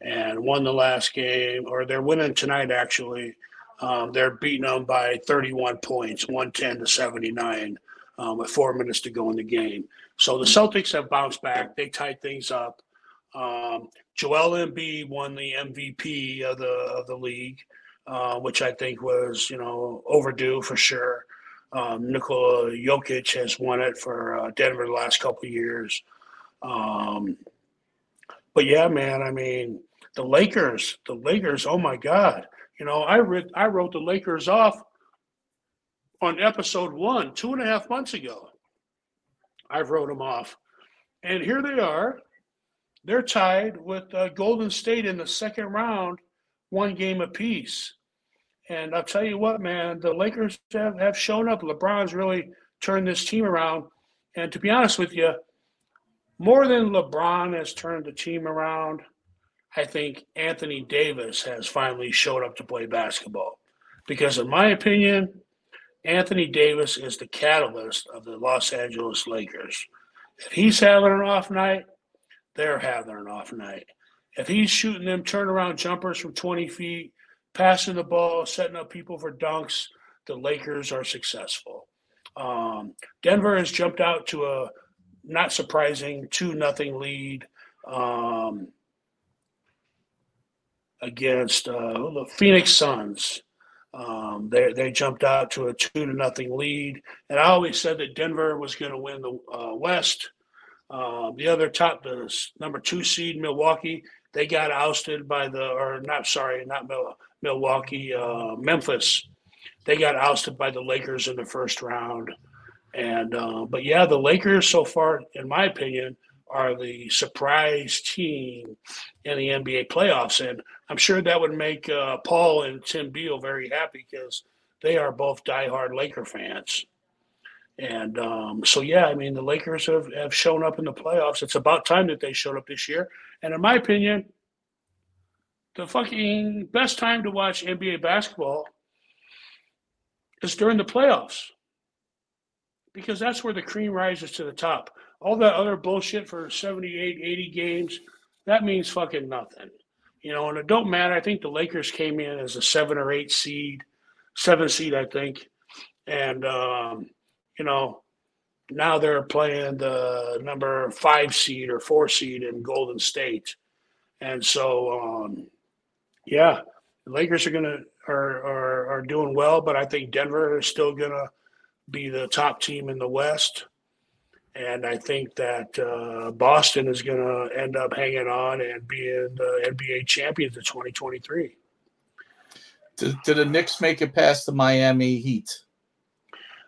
and won the last game, or they're winning tonight, actually. Um, they're beating them by 31 points, 110 to 79, um, with four minutes to go in the game. So the Celtics have bounced back. They tied things up. Um, Joel Embiid won the MVP of the of the league, uh, which I think was you know overdue for sure. Um, Nikola Jokic has won it for uh, Denver the last couple years. Um, but yeah, man, I mean the Lakers, the Lakers. Oh my God, you know I read I wrote the Lakers off on episode one two and a half months ago. I've wrote them off, and here they are they're tied with uh, Golden State in the second round, one game apiece. And I'll tell you what, man, the Lakers have, have shown up. LeBron's really turned this team around. And to be honest with you, more than LeBron has turned the team around, I think Anthony Davis has finally showed up to play basketball. Because, in my opinion, Anthony Davis is the catalyst of the Los Angeles Lakers. If he's having an off night, they're having an off night. If he's shooting them turnaround jumpers from 20 feet, passing the ball, setting up people for dunks, the Lakers are successful. Um, Denver has jumped out to a not surprising two nothing lead um, against uh, the Phoenix Suns. Um, they they jumped out to a two to nothing lead, and I always said that Denver was going to win the uh, West. Uh, the other top, the number two seed, Milwaukee, they got ousted by the, or not, sorry, not Mil- Milwaukee, uh, Memphis. They got ousted by the Lakers in the first round. And, uh, but yeah, the Lakers so far, in my opinion, are the surprise team in the NBA playoffs. And I'm sure that would make uh, Paul and Tim Beal very happy because they are both diehard Laker fans. And um, so, yeah, I mean, the Lakers have, have shown up in the playoffs. It's about time that they showed up this year. And in my opinion, the fucking best time to watch NBA basketball is during the playoffs because that's where the cream rises to the top. All that other bullshit for 78, 80 games, that means fucking nothing. You know, and it don't matter. I think the Lakers came in as a seven or eight seed, seven seed, I think. And, um, you know, now they're playing the number five seed or four seed in Golden State. And so, um, yeah, the Lakers are gonna are, are are doing well, but I think Denver is still gonna be the top team in the West. And I think that uh, Boston is going to end up hanging on and being the NBA champions of 2023. Did, did the Knicks make it past the Miami Heat?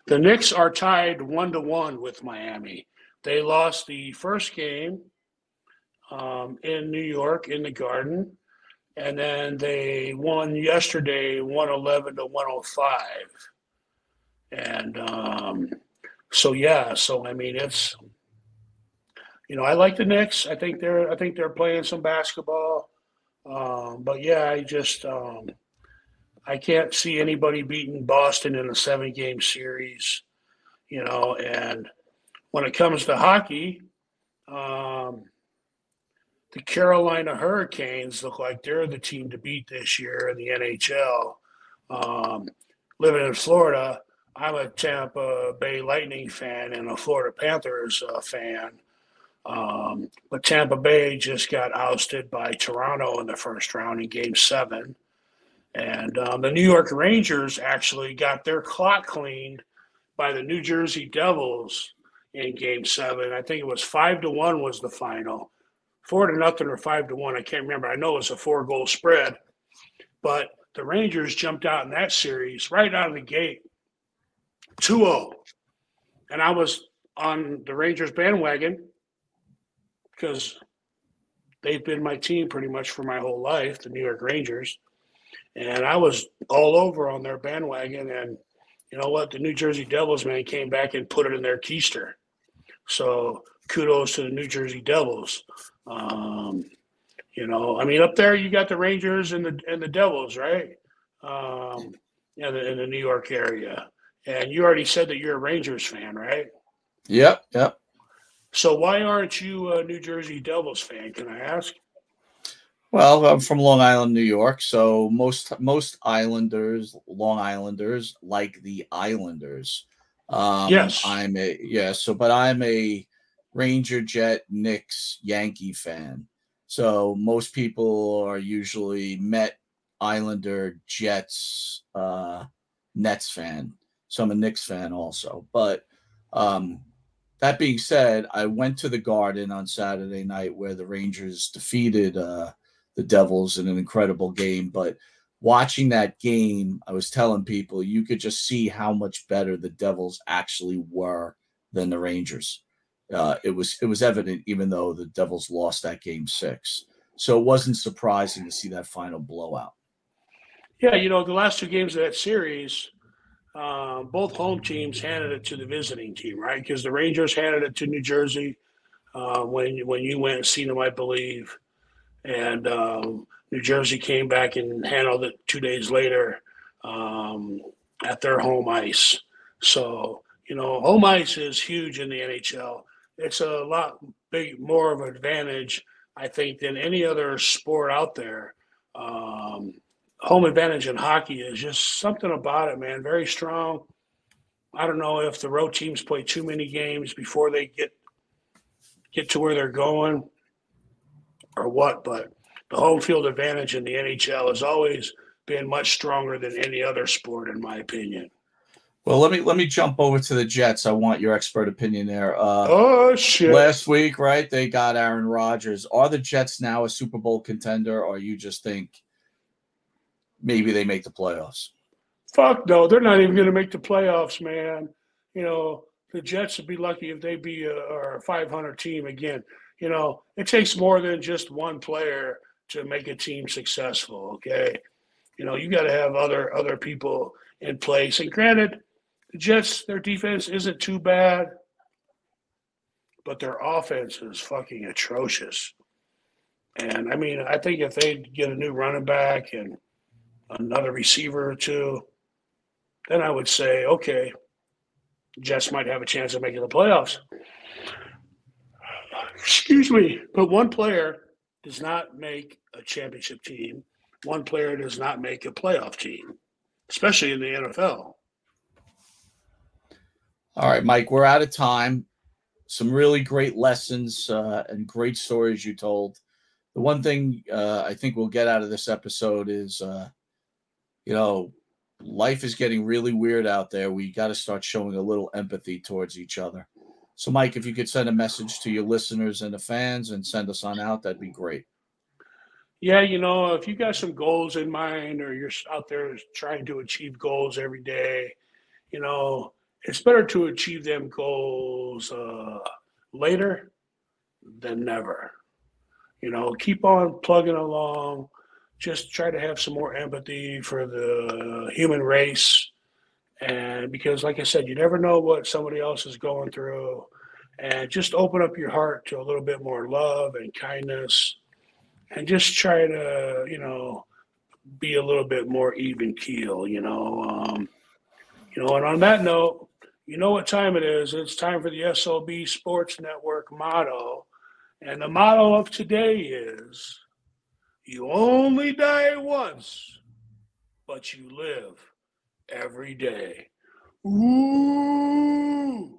The Knicks are tied one to one with Miami. They lost the first game um, in New York in the Garden, and then they won yesterday 111 to 105. And um, so yeah, so I mean it's you know I like the Knicks. I think they're I think they're playing some basketball. Um, but yeah, I just um, I can't see anybody beating Boston in a seven game series, you know. And when it comes to hockey, um, the Carolina Hurricanes look like they're the team to beat this year in the NHL. Um, living in Florida, I'm a Tampa Bay Lightning fan and a Florida Panthers uh, fan. Um, but Tampa Bay just got ousted by Toronto in the first round in Game Seven, and um, the New York Rangers actually got their clock cleaned by the New Jersey Devils in Game Seven. I think it was five to one was the final, four to nothing or five to one. I can't remember. I know it was a four goal spread, but the Rangers jumped out in that series right out of the gate 2 0. And I was on the Rangers bandwagon because they've been my team pretty much for my whole life, the New York Rangers. And I was all over on their bandwagon. And you know what? The New Jersey Devils, man, came back and put it in their keister. So kudos to the New Jersey Devils. Um, you know, I mean, up there you got the Rangers and the and the Devils, right? Um, in the, in the New York area. And you already said that you're a Rangers fan, right? Yep, yep. So why aren't you a New Jersey Devils fan? Can I ask? Well, I'm from Long Island, New York, so most most Islanders, Long Islanders, like the Islanders. Um, Yes. I'm a yeah. So, but I'm a Ranger, Jet, Knicks, Yankee fan. So most people are usually Met, Islander, Jets, uh, Nets fan. So I'm a Knicks fan also. But um, that being said, I went to the Garden on Saturday night where the Rangers defeated uh, the Devils in an incredible game. But watching that game, I was telling people you could just see how much better the Devils actually were than the Rangers. Uh, it was it was evident, even though the Devils lost that game six. So it wasn't surprising to see that final blowout. Yeah, you know, the last two games of that series, uh, both home teams handed it to the visiting team, right? Because the Rangers handed it to New Jersey uh, when when you went and seen them, I believe, and um, New Jersey came back and handled it two days later um, at their home ice. So you know, home ice is huge in the NHL. It's a lot big, more of an advantage, I think, than any other sport out there. Um, home advantage in hockey is just something about it, man. Very strong. I don't know if the road teams play too many games before they get get to where they're going or what, but the home field advantage in the NHL has always been much stronger than any other sport, in my opinion. Well, let me let me jump over to the Jets. I want your expert opinion there. Uh, Oh shit! last week, right? They got Aaron Rodgers. Are the Jets now a Super Bowl contender, or you just think maybe they make the playoffs? Fuck no, they're not even going to make the playoffs, man. You know, the Jets would be lucky if they be a, a 500 team again. You know, it takes more than just one player to make a team successful. Okay, you know, you got to have other other people in place. And granted, the Jets, their defense isn't too bad, but their offense is fucking atrocious. And I mean, I think if they get a new running back and another receiver or two, then I would say, okay, Jets might have a chance of making the playoffs. Excuse me, but one player does not make a championship team. One player does not make a playoff team, especially in the NFL. All right, Mike, we're out of time. Some really great lessons uh, and great stories you told. The one thing uh, I think we'll get out of this episode is, uh, you know, life is getting really weird out there. We got to start showing a little empathy towards each other. So, Mike, if you could send a message to your listeners and the fans and send us on out, that'd be great. Yeah, you know, if you got some goals in mind or you're out there trying to achieve goals every day, you know, it's better to achieve them goals uh, later than never. You know, keep on plugging along. Just try to have some more empathy for the human race. And because, like I said, you never know what somebody else is going through. And just open up your heart to a little bit more love and kindness. And just try to, you know, be a little bit more even keel, you know. Um, you know, and on that note, you know what time it is. It's time for the SOB Sports Network motto. And the motto of today is you only die once, but you live every day. Ooh.